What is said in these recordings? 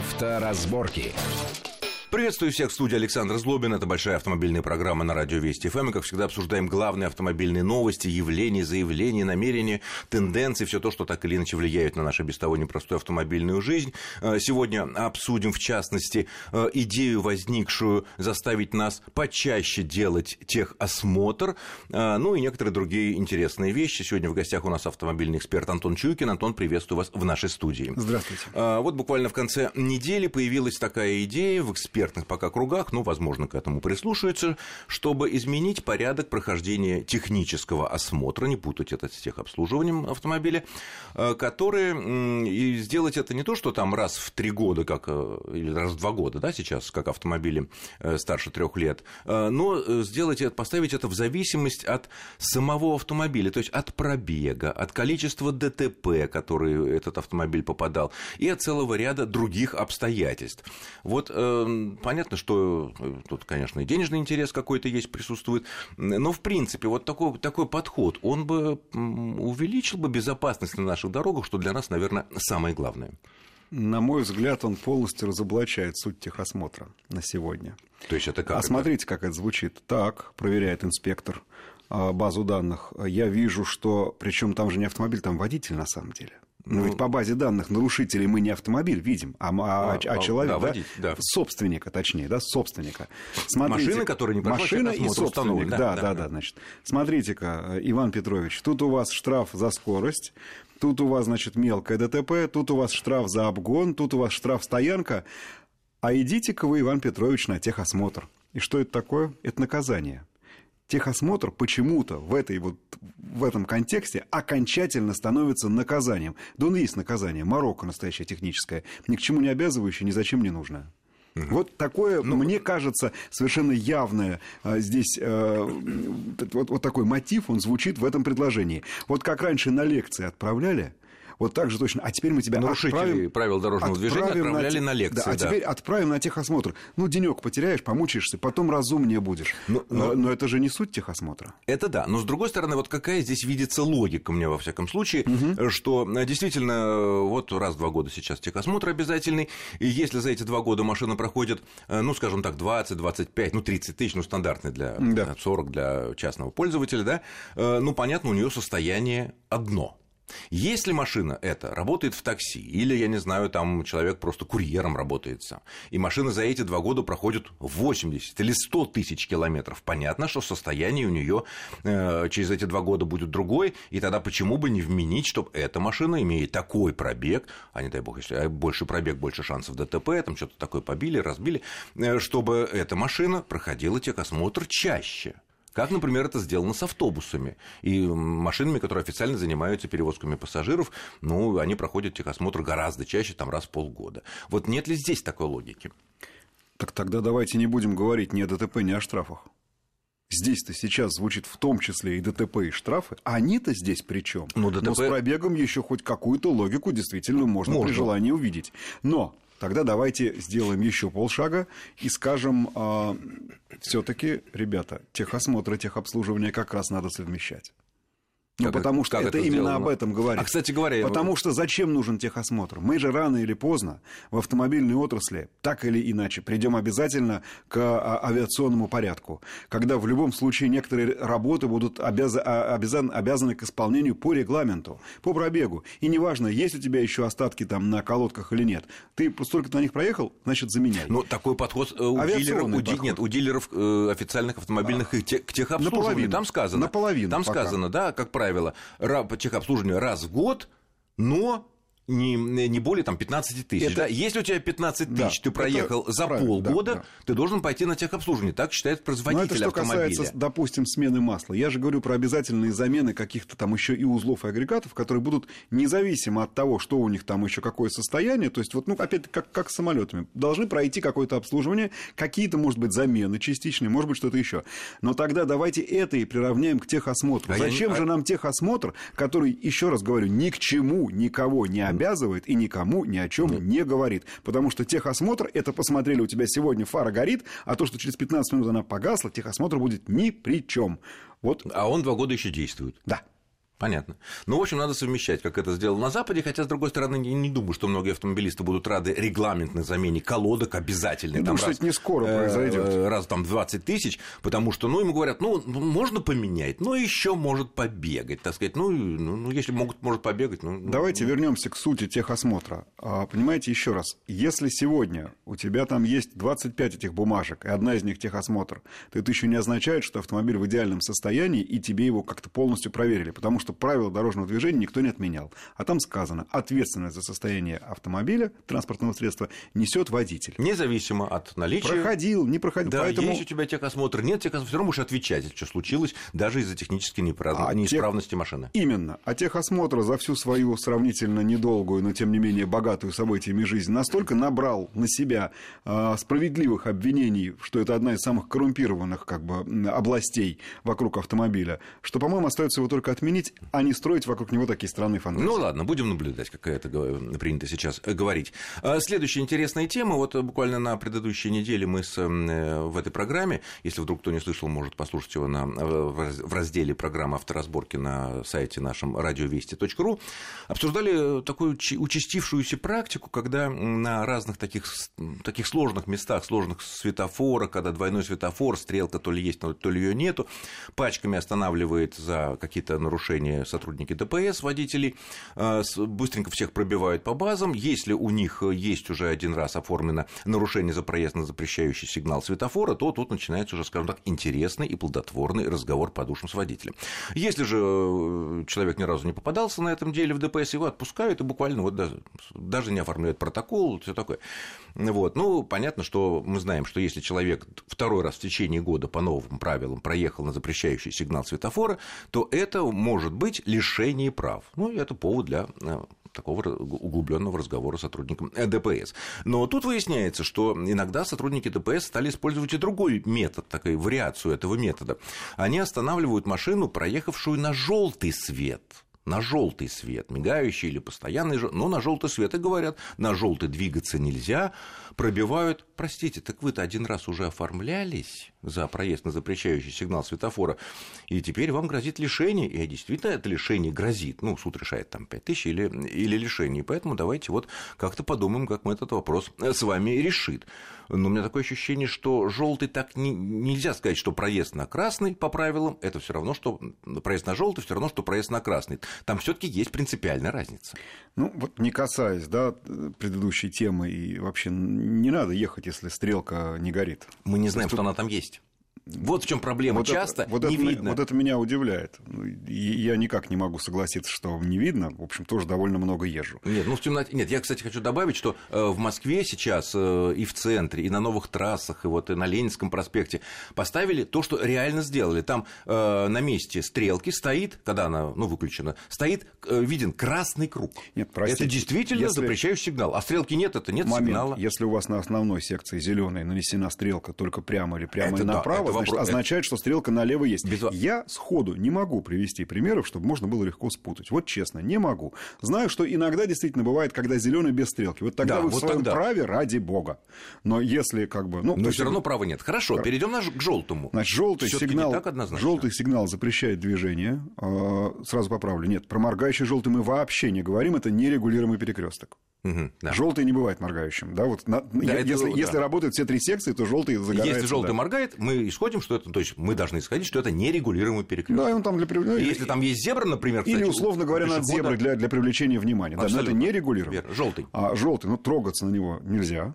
Авторазборки. Приветствую всех в студии Александр Злобин. Это большая автомобильная программа на радио Вести ФМ. И, как всегда, обсуждаем главные автомобильные новости, явления, заявления, намерения, тенденции, все то, что так или иначе влияет на нашу без того непростую автомобильную жизнь. Э, сегодня обсудим, в частности, э, идею, возникшую заставить нас почаще делать техосмотр, э, ну и некоторые другие интересные вещи. Сегодня в гостях у нас автомобильный эксперт Антон Чуйкин. Антон, приветствую вас в нашей студии. Здравствуйте. Вот буквально в конце недели появилась такая идея в эксперт экспертных пока кругах, ну, возможно, к этому прислушаются, чтобы изменить порядок прохождения технического осмотра, не путать это с техобслуживанием автомобиля, э, который, и сделать это не то, что там раз в три года, как, э, или раз в два года, да, сейчас, как автомобили э, старше трех лет, но сделать это, поставить это в зависимость от самого автомобиля, то есть от пробега, от количества ДТП, которые этот автомобиль попадал, и от целого ряда других обстоятельств. Вот понятно, что э, тут, конечно, и денежный интерес какой-то есть, присутствует, но, в принципе, вот такой, такой подход, он бы увеличил бы безопасность на наших дорогах, что для нас, наверное, самое главное. На мой взгляд, он полностью разоблачает суть техосмотра на сегодня. То есть это как? А это? смотрите, как это звучит. Так, проверяет инспектор а, базу данных. Я вижу, что, причем там же не автомобиль, там водитель на самом деле. Но ну, ведь по базе данных нарушителей мы не автомобиль видим, а, а, а, а человек, да, да, водитель, да. собственника, точнее, да, собственника. Смотрите, машина, которая не Машина и собственник, да, да, да, да, да, значит. Смотрите-ка, Иван Петрович, тут у вас штраф за скорость, тут у вас, значит, мелкое ДТП, тут у вас штраф за обгон, тут у вас штраф стоянка, а идите-ка вы, Иван Петрович, на техосмотр. И что это такое? Это наказание техосмотр почему-то в, этой вот, в этом контексте окончательно становится наказанием. Да он и есть наказание. Марокко настоящее техническое. Ни к чему не обязывающее, ни зачем не нужное. Угу. Вот такое, ну, мне кажется, совершенно явное а, здесь а, вот, вот такой мотив, он звучит в этом предложении. Вот как раньше на лекции отправляли, вот так же точно. А теперь мы тебя Нарушители отправим, правил дорожного движения отправляли на, на лекции. Да, а да. теперь отправим на техосмотр. Ну, денек потеряешь, помучаешься, потом разумнее будешь. Но, но, но это же не суть техосмотра. Это да. Но с другой стороны, вот какая здесь видится логика мне во всяком случае, угу. что э, действительно э, вот раз в два года сейчас техосмотр обязательный. И если за эти два года машина проходит, э, ну, скажем так, 20, 25, ну, 30 тысяч, ну, стандартный для да. 40 для частного пользователя, да, ну, понятно, у нее состояние одно – если машина эта работает в такси, или, я не знаю, там человек просто курьером работает сам, и машина за эти два года проходит 80 или 100 тысяч километров, понятно, что состояние у нее э, через эти два года будет другое, и тогда почему бы не вменить, чтобы эта машина, имея такой пробег, а не дай бог, если больше пробег, больше шансов ДТП, там что-то такое побили, разбили, э, чтобы эта машина проходила техосмотр чаще. Как, например, это сделано с автобусами и машинами, которые официально занимаются перевозками пассажиров, ну, они проходят техосмотр гораздо чаще, там раз в полгода. Вот нет ли здесь такой логики? Так тогда давайте не будем говорить ни о ДТП, ни о штрафах. Здесь-то сейчас звучит в том числе и ДТП, и штрафы. Они-то здесь при чем? Но, ДТП... Но с пробегом еще хоть какую-то логику действительно можно, можно при желании увидеть. Но Тогда давайте сделаем еще полшага и скажем, а, все-таки, ребята, техосмотры, техобслуживание как раз надо совмещать. Ну, как потому что это, это именно сделано? об этом говорит. А, кстати говоря... Потому что зачем нужен техосмотр? Мы же рано или поздно в автомобильной отрасли, так или иначе, придем обязательно к а, авиационному порядку, когда в любом случае некоторые работы будут обяз... А, обязан... обязаны к исполнению по регламенту, по пробегу. И неважно, есть у тебя еще остатки там на колодках или нет. Ты столько на них проехал, значит, заменяй. Ну, такой подход э, у дилеров, у, подход. Нет, у дилеров э, официальных автомобильных а, к техобслуживанию. Наполовину, там сказано. Наполовину Там пока. сказано, да, как правило правило, техобслуживание раз в год, но не, не более там, 15 тысяч. Это... Да? Если у тебя 15 тысяч, да, ты проехал за полгода, да, да. ты должен пойти на техобслуживание. Так считает производитель Но это что автомобиля. касается, допустим, смены масла. Я же говорю про обязательные замены каких-то там еще и узлов и агрегатов, которые будут независимо от того, что у них там еще какое состояние. То есть, вот, ну, опять как, как с самолетами. Должны пройти какое-то обслуживание, какие-то, может быть, замены частичные, может быть, что-то еще. Но тогда давайте это и приравняем к техосмотру. А Зачем не... же нам техосмотр, который, еще раз говорю, ни к чему никого не обязан? Обязывает и никому ни о чем mm. не говорит. Потому что техосмотр, это посмотрели, у тебя сегодня фара горит, а то, что через 15 минут она погасла, техосмотр будет ни при чем. Вот. А он два года еще действует. Да. Понятно. Ну, в общем, надо совмещать, как это сделано на Западе, хотя, с другой стороны, не, не думаю, что многие автомобилисты будут рады регламентной замене колодок обязательной. Я думаю, раз, что это не скоро произойдет. Э, раз там 20 тысяч, потому что, ну, ему говорят, ну, можно поменять, но еще может побегать, так сказать. Ну, ну, ну если могут, может побегать. Ну, ну Давайте ну. вернемся к сути техосмотра. А, понимаете, еще раз, если сегодня у тебя там есть 25 этих бумажек, и одна из них техосмотр, то это еще не означает, что автомобиль в идеальном состоянии, и тебе его как-то полностью проверили, потому что что правила дорожного движения никто не отменял. А там сказано, ответственность за состояние автомобиля, транспортного средства несет водитель. Независимо от наличия. Проходил, не проходил. Да, поэтому... есть у тебя техосмотр, нет техосмотра, все равно будешь отвечать, что случилось, даже из-за технической неправ... а неисправности тех... машины. Именно. А техосмотр за всю свою сравнительно недолгую, но тем не менее богатую событиями жизнь настолько набрал на себя э, справедливых обвинений, что это одна из самых коррумпированных как бы, областей вокруг автомобиля, что, по-моему, остается его только отменить а не строить вокруг него такие странные фантазии. Ну ладно, будем наблюдать, как это принято сейчас э, говорить. А, следующая интересная тема. Вот э, буквально на предыдущей неделе мы с, э, в этой программе, если вдруг кто не слышал, может послушать его на, в разделе программы авторазборки на сайте нашем радиовести.ру, обсуждали такую участившуюся практику, когда на разных таких, таких сложных местах, сложных светофорах, когда двойной светофор, стрелка то ли есть, то ли ее нету, пачками останавливает за какие-то нарушения нарушения сотрудники ДПС, водители, а, быстренько всех пробивают по базам. Если у них есть уже один раз оформлено нарушение за проезд на запрещающий сигнал светофора, то тут начинается уже, скажем так, интересный и плодотворный разговор по душам с водителем. Если же э, человек ни разу не попадался на этом деле в ДПС, его отпускают и буквально вот даже не оформляют протокол, все такое. Вот. Ну, понятно, что мы знаем, что если человек второй раз в течение года по новым правилам проехал на запрещающий сигнал светофора, то это может быть лишение прав. Ну, и это повод для э, такого углубленного разговора с сотрудником э, ДПС. Но тут выясняется, что иногда сотрудники ДПС стали использовать и другой метод, такую вариацию этого метода. Они останавливают машину, проехавшую на желтый свет на желтый свет, мигающий или постоянный, но на желтый свет и говорят, на желтый двигаться нельзя, пробивают, простите, так вы-то один раз уже оформлялись за проезд на запрещающий сигнал светофора, и теперь вам грозит лишение, и действительно это лишение грозит, ну, суд решает там 5 тысяч или, или лишение, поэтому давайте вот как-то подумаем, как мы этот вопрос с вами решит. Но у меня такое ощущение, что желтый так не, нельзя сказать, что проезд на красный по правилам, это все равно, что проезд на желтый, все равно, что проезд на красный. Там все-таки есть принципиальная разница. Ну, вот не касаясь да, предыдущей темы, и вообще не надо ехать, если стрелка не горит. Мы не знаем, что она там есть. Вот в чем проблема. Вот Часто это, вот не это, видно. Вот это меня удивляет. Я никак не могу согласиться, что не видно. В общем, тоже довольно много езжу. Нет, ну в темноте. Нет, я, кстати, хочу добавить, что э, в Москве сейчас э, и в центре, и на новых трассах, и вот и на Ленинском проспекте поставили то, что реально сделали. Там э, на месте стрелки стоит, когда она ну, выключена, стоит виден красный круг. Нет, простите, это действительно если... запрещающий сигнал. А стрелки нет, это нет Момент, сигнала. Если у вас на основной секции зеленой нанесена стрелка только прямо или прямо это и направо, да, значит, означает, что стрелка налево есть. Без... Я сходу не могу привести примеров, чтобы можно было легко спутать. Вот честно, не могу. Знаю, что иногда действительно бывает, когда зеленый без стрелки. Вот тогда да, вы вот в своем тогда. праве ради бога. Но если как бы... Ну, Но все равно права нет. Хорошо, Хор... перейдем к желтому. Значит, желтый сигнал, желтый сигнал запрещает движение. А, сразу поправлю. Нет, про моргающий желтый мы вообще не говорим. Это нерегулируемый перекресток. Угу, да. Желтый не бывает моргающим. Да, вот на, да, если, это, если да. работают все три секции, то желтый загорается. Если желтый да. моргает, мы исходим, что это, то есть мы должны исходить, что это нерегулируемый перекресток. Да, он там для ну, Если там есть зебра, например, кстати, или условно говоря, над зеброй для, для привлечения внимания. Да, но это нерегулируемый. Желтый. А желтый, ну трогаться на него нельзя.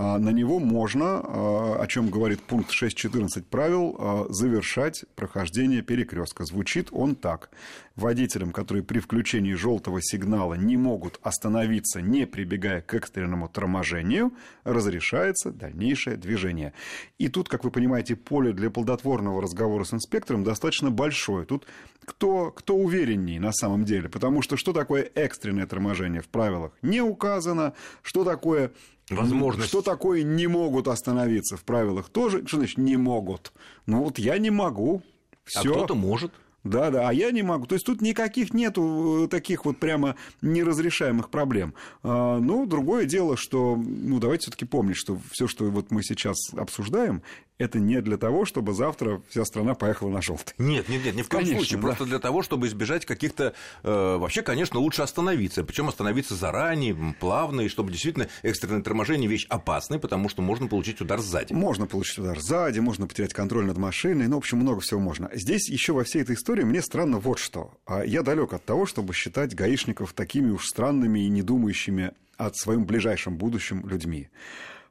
А на него можно, а, о чем говорит пункт 6.14 правил, а, завершать прохождение перекрестка. Звучит он так. Водителям, которые при включении желтого сигнала не могут остановиться, не прибегая к экстренному торможению, разрешается дальнейшее движение. И тут, как вы понимаете, поле для плодотворного разговора с инспектором достаточно большое. Тут кто, кто уверенней на самом деле, потому что что такое экстренное торможение в правилах не указано, что такое возможность. Что такое не могут остановиться в правилах тоже? Что значит не могут? Ну вот я не могу. Всё. А кто-то может. Да, да, а я не могу. То есть тут никаких нету э, таких вот прямо неразрешаемых проблем. А, ну, другое дело, что, ну, давайте все-таки помнить, что все, что вот мы сейчас обсуждаем, это не для того, чтобы завтра вся страна поехала на желтый. Нет, нет, нет, ни в коем конечно, случае. Да. Просто для того, чтобы избежать каких-то... Э, вообще, конечно, лучше остановиться. Причем остановиться заранее, плавно, и чтобы действительно экстренное торможение вещь опасная, потому что можно получить удар сзади. Можно получить удар сзади, можно потерять контроль над машиной, ну, в общем, много всего можно. Здесь еще во всей этой истории мне странно вот что. А я далек от того, чтобы считать гаишников такими уж странными и не думающими о своем ближайшем будущем людьми.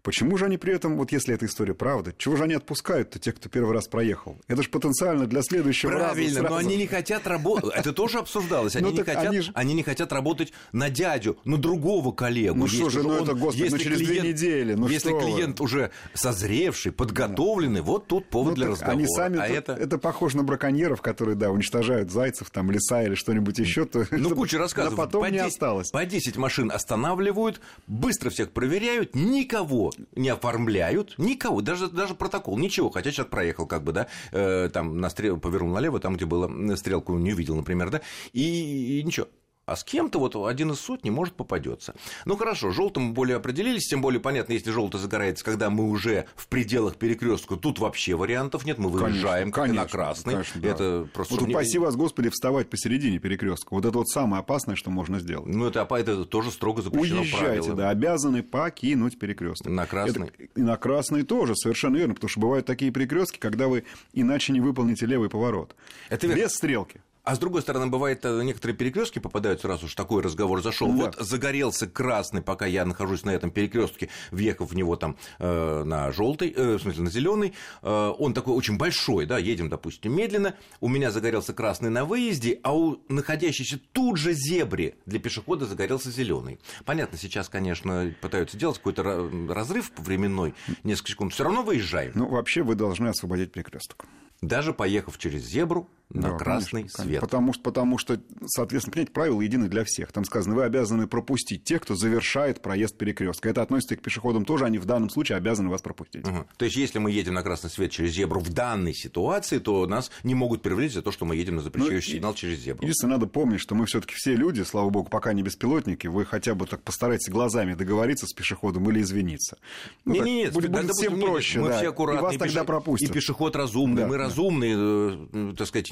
Почему же они при этом, вот если эта история правда, чего же они отпускают-то тех, кто первый раз проехал? Это же потенциально для следующего Правильно, раза Правильно, но они не хотят работать. Это тоже обсуждалось. Они, ну, не хотят, они, же... они не хотят работать на дядю, на другого коллегу. Ну что же, ну это, господи, если ну через клиент, две недели. Ну если клиент вы? уже созревший, подготовленный, да. вот тут повод ну, для разговора. Они сами, а это... это похоже на браконьеров, которые, да, уничтожают зайцев, там, леса или что-нибудь еще. То, ну, куча рассказов. потом по не 10, осталось. По 10 машин останавливают, быстро всех проверяют, никого не оформляют никого, даже, даже протокол, ничего, хотя человек проехал, как бы, да, э, там на стрел, повернул налево, там, где было стрелку не увидел, например, да, и, и ничего. А с кем-то вот один из сотни может попадется. Ну хорошо, желтым более определились, тем более понятно, если желтый загорается, когда мы уже в пределах перекрестка, тут вообще вариантов нет, мы выезжаем конечно, на красный. Конечно, да. Это просто вот упаси вас, Господи, вставать посередине перекрестка. Вот это вот самое опасное, что можно сделать. Ну это, это тоже строго запрещено Уезжайте, правило. да, обязаны покинуть перекресток. На красный. Это, и на красный тоже, совершенно верно, потому что бывают такие перекрестки, когда вы иначе не выполните левый поворот. Это верно. Без стрелки. А с другой стороны, бывает, э, некоторые перекрестки попадают сразу, что такой разговор зашел. Да. Вот загорелся красный, пока я нахожусь на этом перекрестке, въехав в него там э, на желтый, э, в смысле на зеленый. Э, он такой очень большой, да, едем, допустим, медленно. У меня загорелся красный на выезде, а у находящейся тут же зебре для пешехода загорелся зеленый. Понятно, сейчас, конечно, пытаются делать какой-то разрыв временной, несколько секунд. Все равно выезжаем. Ну, вообще вы должны освободить перекресток. Даже поехав через зебру, на да, красный конечно, свет. Потому что, потому что, соответственно, понимаете, правила едины для всех. Там сказано, вы обязаны пропустить тех, кто завершает проезд перекрестка. Это относится и к пешеходам тоже, они в данном случае обязаны вас пропустить. Угу. То есть, если мы едем на красный свет через зебру в данной ситуации, то нас не могут привлечь за то, что мы едем на запрещающий ну, сигнал через зебру. Единственное, надо помнить, что мы все-таки все люди, слава богу, пока не беспилотники, вы хотя бы так постарайтесь глазами договориться с пешеходом или извиниться. Ну, не, не, нет, будет, будет всем проще. Мы да, все аккуратные. И вас тогда пропустят. И пешеход разумный, да, мы разумные, э, так сказать,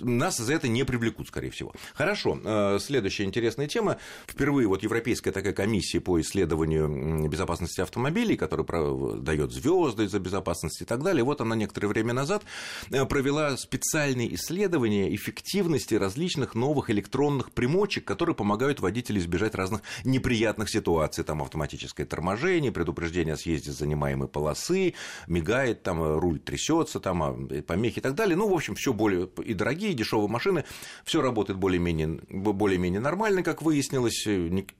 нас за это не привлекут, скорее всего. Хорошо, э, следующая интересная тема. Впервые вот Европейская такая комиссия по исследованию безопасности автомобилей, которая дает звезды за безопасность и так далее, вот она некоторое время назад э, провела специальные исследования эффективности различных новых электронных примочек, которые помогают водителю избежать разных неприятных ситуаций, там автоматическое торможение, предупреждение о съезде занимаемой полосы, мигает, там руль трясется, там а, помехи и так далее. Ну, в общем, все более и дорогие, и дешевые машины, все работает более-менее более нормально, как выяснилось,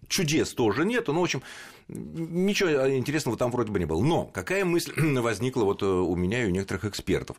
чудес тоже нету, но, в общем, ничего интересного там вроде бы не было. Но какая мысль возникла вот э, у меня и у некоторых экспертов?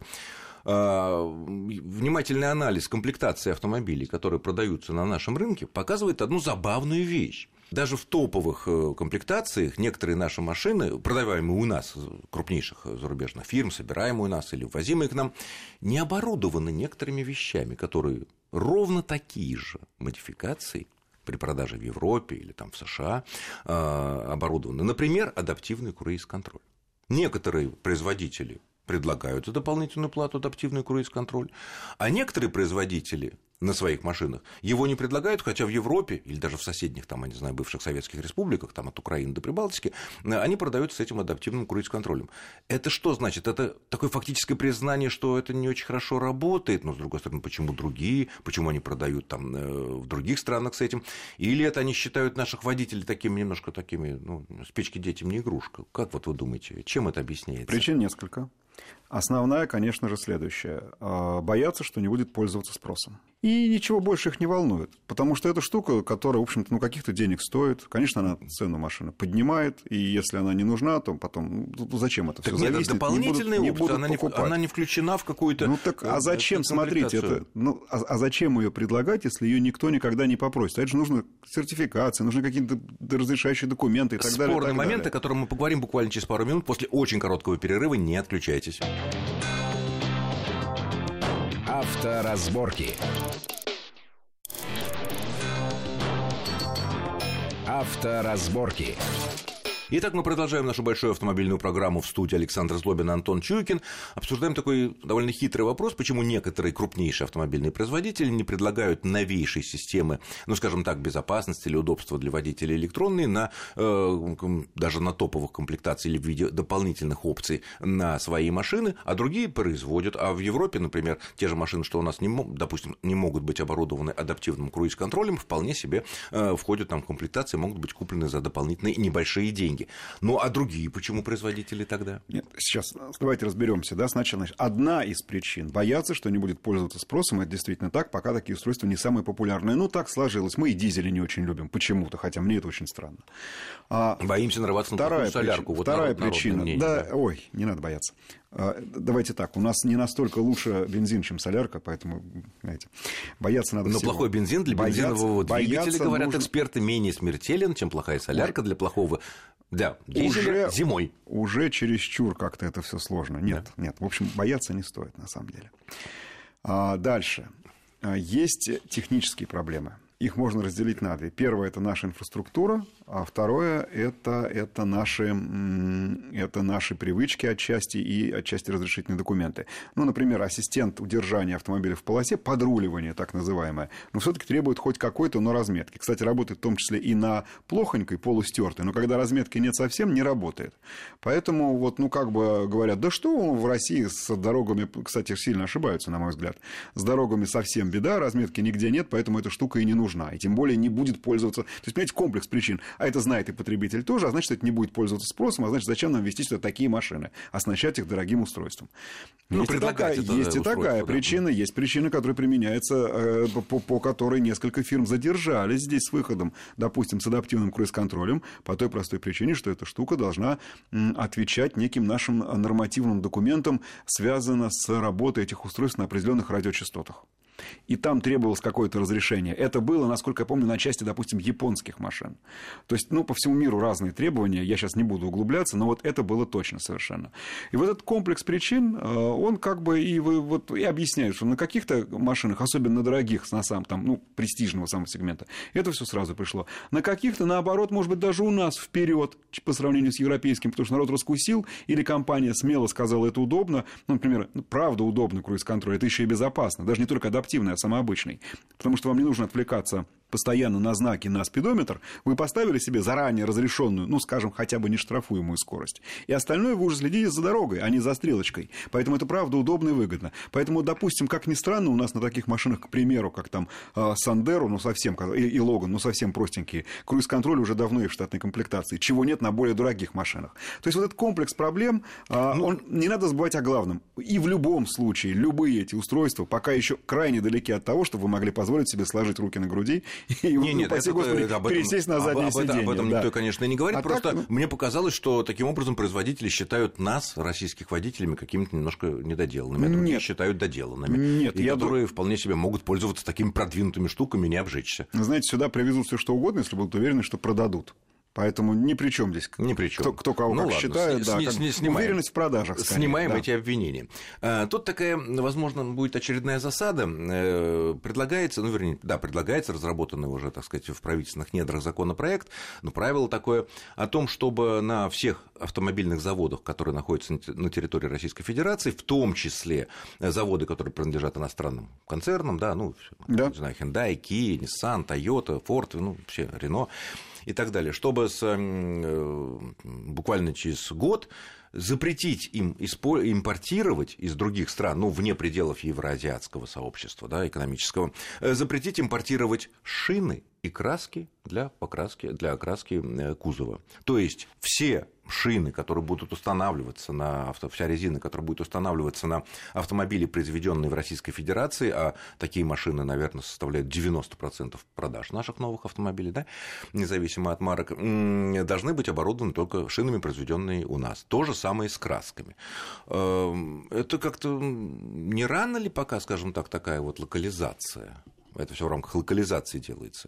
А, внимательный анализ комплектации автомобилей, которые продаются на нашем рынке, показывает одну забавную вещь. Даже в топовых э, комплектациях некоторые наши машины, продаваемые у нас, крупнейших зарубежных фирм, собираемые у нас или ввозимые к нам, не оборудованы некоторыми вещами, которые ровно такие же модификации при продаже в Европе или там в США а, оборудованы. Например, адаптивный круиз-контроль. Некоторые производители предлагают за дополнительную плату адаптивный круиз-контроль, а некоторые производители на своих машинах. Его не предлагают, хотя в Европе или даже в соседних, там, я не знаю, бывших советских республиках, там от Украины до Прибалтики, они продаются с этим адаптивным круиз-контролем. Это что значит? Это такое фактическое признание, что это не очень хорошо работает, но, с другой стороны, почему другие, почему они продают там э, в других странах с этим? Или это они считают наших водителей такими немножко такими, ну, с печки детям не игрушка? Как вот вы думаете, чем это объясняется? Причин несколько. Основная, конечно же, следующая. А, боятся, что не будет пользоваться спросом. И ничего больше их не волнует, потому что это штука, которая, в общем-то, ну, каких-то денег стоит. Конечно, она цену машины поднимает, и если она не нужна, то потом, ну, зачем это все зависит? Дополнительный не будут, опыт, не будут она, не, она не включена в какую-то... Ну, так, а зачем, смотрите, это, ну, а, а зачем ее предлагать, если ее никто никогда не попросит? А это же нужно сертификации, нужны какие-то разрешающие документы и так Спорные далее. Спорные моменты, о которых мы поговорим буквально через пару минут после очень короткого перерыва, не отключайтесь. Авторазборки. Авторазборки. Итак, мы продолжаем нашу большую автомобильную программу в студии Александр Злобин и Антон Чуйкин. Обсуждаем такой довольно хитрый вопрос, почему некоторые крупнейшие автомобильные производители не предлагают новейшие системы, ну, скажем так, безопасности или удобства для водителей электронные на, э, даже на топовых комплектациях или в виде дополнительных опций на свои машины, а другие производят. А в Европе, например, те же машины, что у нас, не, допустим, не могут быть оборудованы адаптивным круиз-контролем, вполне себе э, входят там в комплектации, могут быть куплены за дополнительные небольшие деньги деньги. Ну, а другие почему производители тогда? Нет, сейчас давайте разберемся. Да? Сначала, значит, одна из причин бояться, что не будет пользоваться спросом, это действительно так, пока такие устройства не самые популярные. Ну, так сложилось. Мы и дизели не очень любим почему-то, хотя мне это очень странно. А Боимся нарваться вторая на солярку. Причина, вот вторая народ, причина. Мнение, да, да, ой, не надо бояться. А, давайте так, у нас не настолько лучше бензин, чем солярка, поэтому, знаете, бояться надо Но всего. плохой бензин для бояться, бензинового двигателя, говорят нужно... эксперты, менее смертелен, чем плохая солярка для плохого да, уже, зимой. Уже чересчур как-то это все сложно. Нет, да. нет. В общем, бояться не стоит, на самом деле. А, дальше. А, есть технические проблемы. Их можно разделить на две. Первое – это наша инфраструктура, а второе это, это, наши, это наши привычки отчасти и отчасти разрешительные документы. Ну, например, ассистент удержания автомобиля в полосе, подруливание так называемое, но все-таки требует хоть какой-то, но разметки. Кстати, работает в том числе и на плохонькой, полустертой, но когда разметки нет совсем, не работает. Поэтому вот, ну, как бы говорят, да что в России с дорогами, кстати, сильно ошибаются, на мой взгляд, с дорогами совсем беда, разметки нигде нет, поэтому эта штука и не нужна, и тем более не будет пользоваться. То есть, понимаете, комплекс причин а это знает и потребитель тоже, а значит, это не будет пользоваться спросом, а значит, зачем нам вести сюда такие машины, оснащать их дорогим устройством. Ну, есть и такая, есть и такая да. причина, есть причина, которая применяется, э, по, по которой несколько фирм задержались здесь с выходом, допустим, с адаптивным круиз-контролем, по той простой причине, что эта штука должна отвечать неким нашим нормативным документам, связанным с работой этих устройств на определенных радиочастотах и там требовалось какое-то разрешение. Это было, насколько я помню, на части, допустим, японских машин. То есть, ну, по всему миру разные требования, я сейчас не буду углубляться, но вот это было точно совершенно. И вот этот комплекс причин, э, он как бы и, вот, и объясняет, что на каких-то машинах, особенно дорогих, на самом, там, ну, престижного самого сегмента, это все сразу пришло. На каких-то, наоборот, может быть, даже у нас вперед по сравнению с европейским, потому что народ раскусил, или компания смело сказала, это удобно, ну, например, правда удобно круиз-контроль, это еще и безопасно, даже не только адаптивный, а самообычный, потому что вам не нужно отвлекаться постоянно на знаки на спидометр, вы поставили себе заранее разрешенную, ну, скажем, хотя бы не штрафуемую скорость. И остальное вы уже следите за дорогой, а не за стрелочкой. Поэтому это правда удобно и выгодно. Поэтому, допустим, как ни странно, у нас на таких машинах, к примеру, как там а, Сандеру, ну, совсем, и, и Логан, ну, совсем простенькие, круиз-контроль уже давно и в штатной комплектации, чего нет на более дорогих машинах. То есть вот этот комплекс проблем, а, ну, он, не надо забывать о главном. И в любом случае, любые эти устройства пока еще крайне далеки от того, чтобы вы могли позволить себе сложить руки на груди и, не, нет, это, господи, об этом, пересесть на заднее об, сиденье. Об этом да. никто, конечно, не говорит. А просто так, ну... мне показалось, что таким образом производители считают нас, российских водителями, какими-то немножко недоделанными. А другие считают доделанными. Нет, и я которые ду... вполне себе могут пользоваться такими продвинутыми штуками и не обжечься. Знаете, сюда привезут все что угодно, если будут уверены, что продадут. Поэтому ни при чем здесь. Ни при чем. Кто, кто кого ну, как ладно, считает, с, да, с, как снимаем, уверенность в продажах. Скорее, снимаем да. эти обвинения. А, тут такая, возможно, будет очередная засада. Э, предлагается, ну, вернее, да, предлагается, разработанный уже, так сказать, в правительственных недрах законопроект, но правило такое о том, чтобы на всех автомобильных заводах, которые находятся на территории Российской Федерации, в том числе заводы, которые принадлежат иностранным концернам, да, ну, да. не знаю, Hyundai, Kia, Nissan, Toyota, Ford, ну, все, Renault, и так далее, чтобы с, э, буквально через год запретить им импортировать из других стран, ну, вне пределов евроазиатского сообщества да, экономического, э, запретить импортировать шины и краски для покраски, для окраски э, кузова. То есть все шины, которые будут устанавливаться на авто, вся резина, которая будет устанавливаться на автомобили, произведенные в Российской Федерации, а такие машины, наверное, составляют 90% продаж наших новых автомобилей, да, независимо от марок, должны быть оборудованы только шинами, произведенные у нас. То же самое с красками. Эм, это как-то не рано ли пока, скажем так, такая вот локализация? Это все в рамках локализации делается.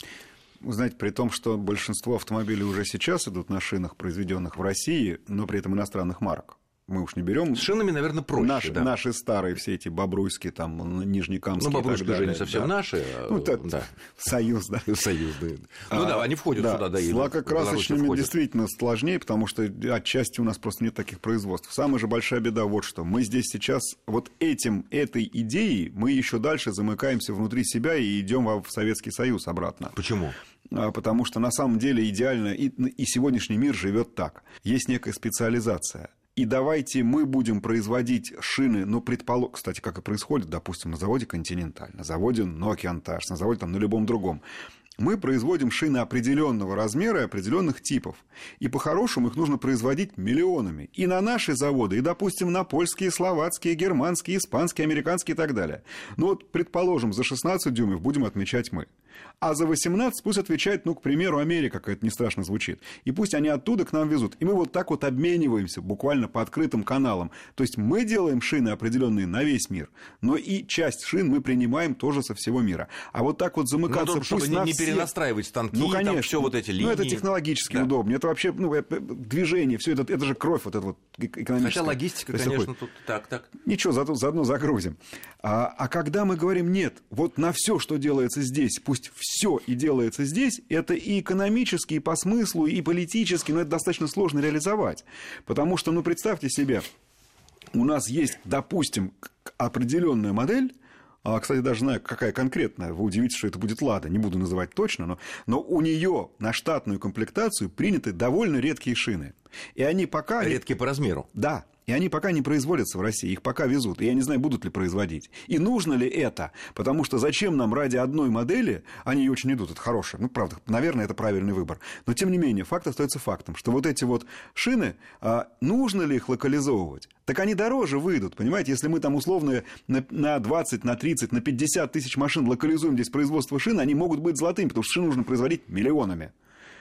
Знаете, при том, что большинство автомобилей уже сейчас идут на шинах, произведенных в России, но при этом иностранных марок. Мы уж не берем. С шинами, наверное, проще. Наши, да. наши старые все эти бобруйские, там, нижнекамские. Ну, бобруйские уже не совсем да. наши. Ну, это да. Союз, да. Союзные. Ну а, да, они входят да, сюда, да. С лакокрасочными действительно сложнее, потому что отчасти у нас просто нет таких производств. Самая же большая беда вот что. Мы здесь сейчас вот этим, этой идеей мы еще дальше замыкаемся внутри себя и идем в Советский Союз обратно. Почему? А, потому что на самом деле идеально и, и сегодняшний мир живет так. Есть некая специализация и давайте мы будем производить шины, ну, предположим, кстати, как и происходит, допустим, на заводе «Континенталь», на заводе «Нокиантаж», на заводе там, на любом другом. Мы производим шины определенного размера и определенных типов. И по-хорошему их нужно производить миллионами. И на наши заводы, и, допустим, на польские, словацкие, германские, испанские, американские и так далее. Ну вот, предположим, за 16 дюймов будем отмечать мы. А за 18 пусть отвечает, ну, к примеру, Америка, как это не страшно звучит. И пусть они оттуда к нам везут. И мы вот так вот обмениваемся буквально по открытым каналам. То есть мы делаем шины определенные на весь мир, но и часть шин мы принимаем тоже со всего мира. А вот так вот замыкаться, ну, чтобы пусть не, на не все... перенастраивать станки, ну, конечно, там все вот эти линии. Ну, это технологически да. удобнее. Это вообще ну, движение, все это, это же кровь вот эта вот экономическая. Хотя логистика, есть, конечно, такой... тут так, так. Ничего, зато заодно загрузим. А, а когда мы говорим, нет, вот на все, что делается здесь, пусть все и делается здесь, это и экономически, и по смыслу, и политически, но это достаточно сложно реализовать. Потому что, ну, представьте себе, у нас есть, допустим, определенная модель, а, кстати, даже знаю, какая конкретная. Вы удивитесь, что это будет Лада. Не буду называть точно, но, но у нее на штатную комплектацию приняты довольно редкие шины. И они пока... Редкие по размеру. Да, и они пока не производятся в России, их пока везут. И я не знаю, будут ли производить. И нужно ли это? Потому что зачем нам ради одной модели, они очень идут, это хорошее. Ну, правда, наверное, это правильный выбор. Но, тем не менее, факт остается фактом, что вот эти вот шины, а, нужно ли их локализовывать? Так они дороже выйдут, понимаете? Если мы там условно на 20, на 30, на 50 тысяч машин локализуем здесь производство шин, они могут быть золотыми, потому что шины нужно производить миллионами.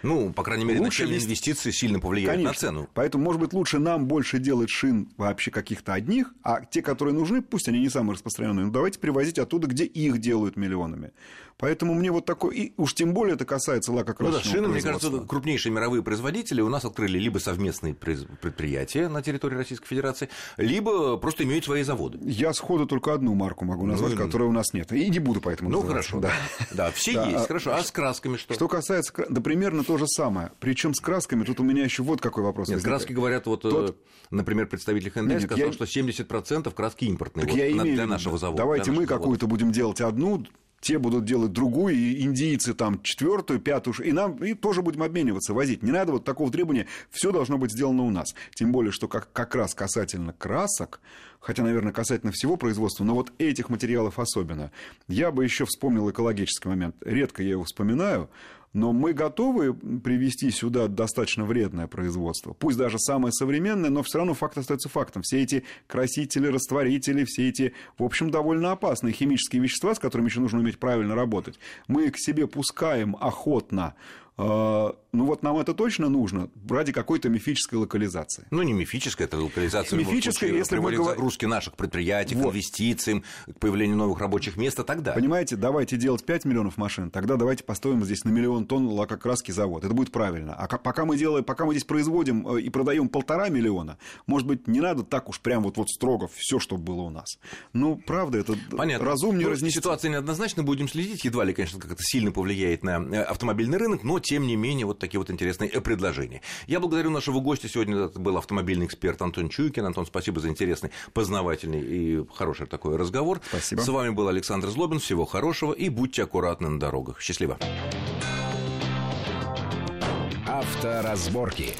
Ну, по крайней мере, лучше начальные инвестиции сильно повлияют Конечно. на цену. Поэтому, может быть, лучше нам больше делать шин вообще каких-то одних, а те, которые нужны, пусть они не самые распространенные, но давайте привозить оттуда, где их делают миллионами. Поэтому мне вот такой, и уж тем более это касается лакокрасочного ну да, шины, мне кажется, крупнейшие мировые производители у нас открыли либо совместные предприятия на территории Российской Федерации, либо просто имеют свои заводы. Я сходу только одну марку могу назвать, ну, которой у нас нет. И не буду поэтому Ну, называть. хорошо. Да, да все есть, хорошо. А с красками что? Что касается... Да примерно то же самое. Причем с красками, тут у меня еще вот какой вопрос. Нет, краски говорят, вот, Тот... например, представитель Hyundai сказал, что 70% краски импортные так вот, я имею... для нашего завода. Давайте мы какую-то будем делать одну, те будут делать другую, и индийцы там четвертую, пятую, и нам и тоже будем обмениваться, возить. Не надо вот такого требования, все должно быть сделано у нас. Тем более, что как, как раз касательно красок, хотя, наверное, касательно всего производства, но вот этих материалов особенно. Я бы еще вспомнил экологический момент. Редко я его вспоминаю, но мы готовы привести сюда достаточно вредное производство. Пусть даже самое современное, но все равно факт остается фактом. Все эти красители, растворители, все эти, в общем, довольно опасные химические вещества, с которыми еще нужно уметь правильно работать, мы к себе пускаем охотно ну вот нам это точно нужно ради какой-то мифической локализации. Ну, не мифическая, это локализация. Мифическая, если мы говорим... загрузки наших предприятий, вот. к инвестициям, к появлению новых рабочих мест и так далее. Понимаете, давайте делать 5 миллионов машин, тогда давайте построим здесь на миллион тонн лакокраски завод. Это будет правильно. А пока мы делаем, пока мы здесь производим и продаем полтора миллиона, может быть, не надо так уж прям вот, вот строго все, что было у нас. Ну, правда, это Понятно. разумнее ну, разнести. Ситуация неоднозначна, будем следить. Едва ли, конечно, как это сильно повлияет на автомобильный рынок, но тем не менее, вот такие вот интересные предложения. Я благодарю нашего гостя. Сегодня это был автомобильный эксперт Антон Чуйкин. Антон, спасибо за интересный, познавательный и хороший такой разговор. Спасибо. С вами был Александр Злобин. Всего хорошего и будьте аккуратны на дорогах. Счастливо. Авторазборки.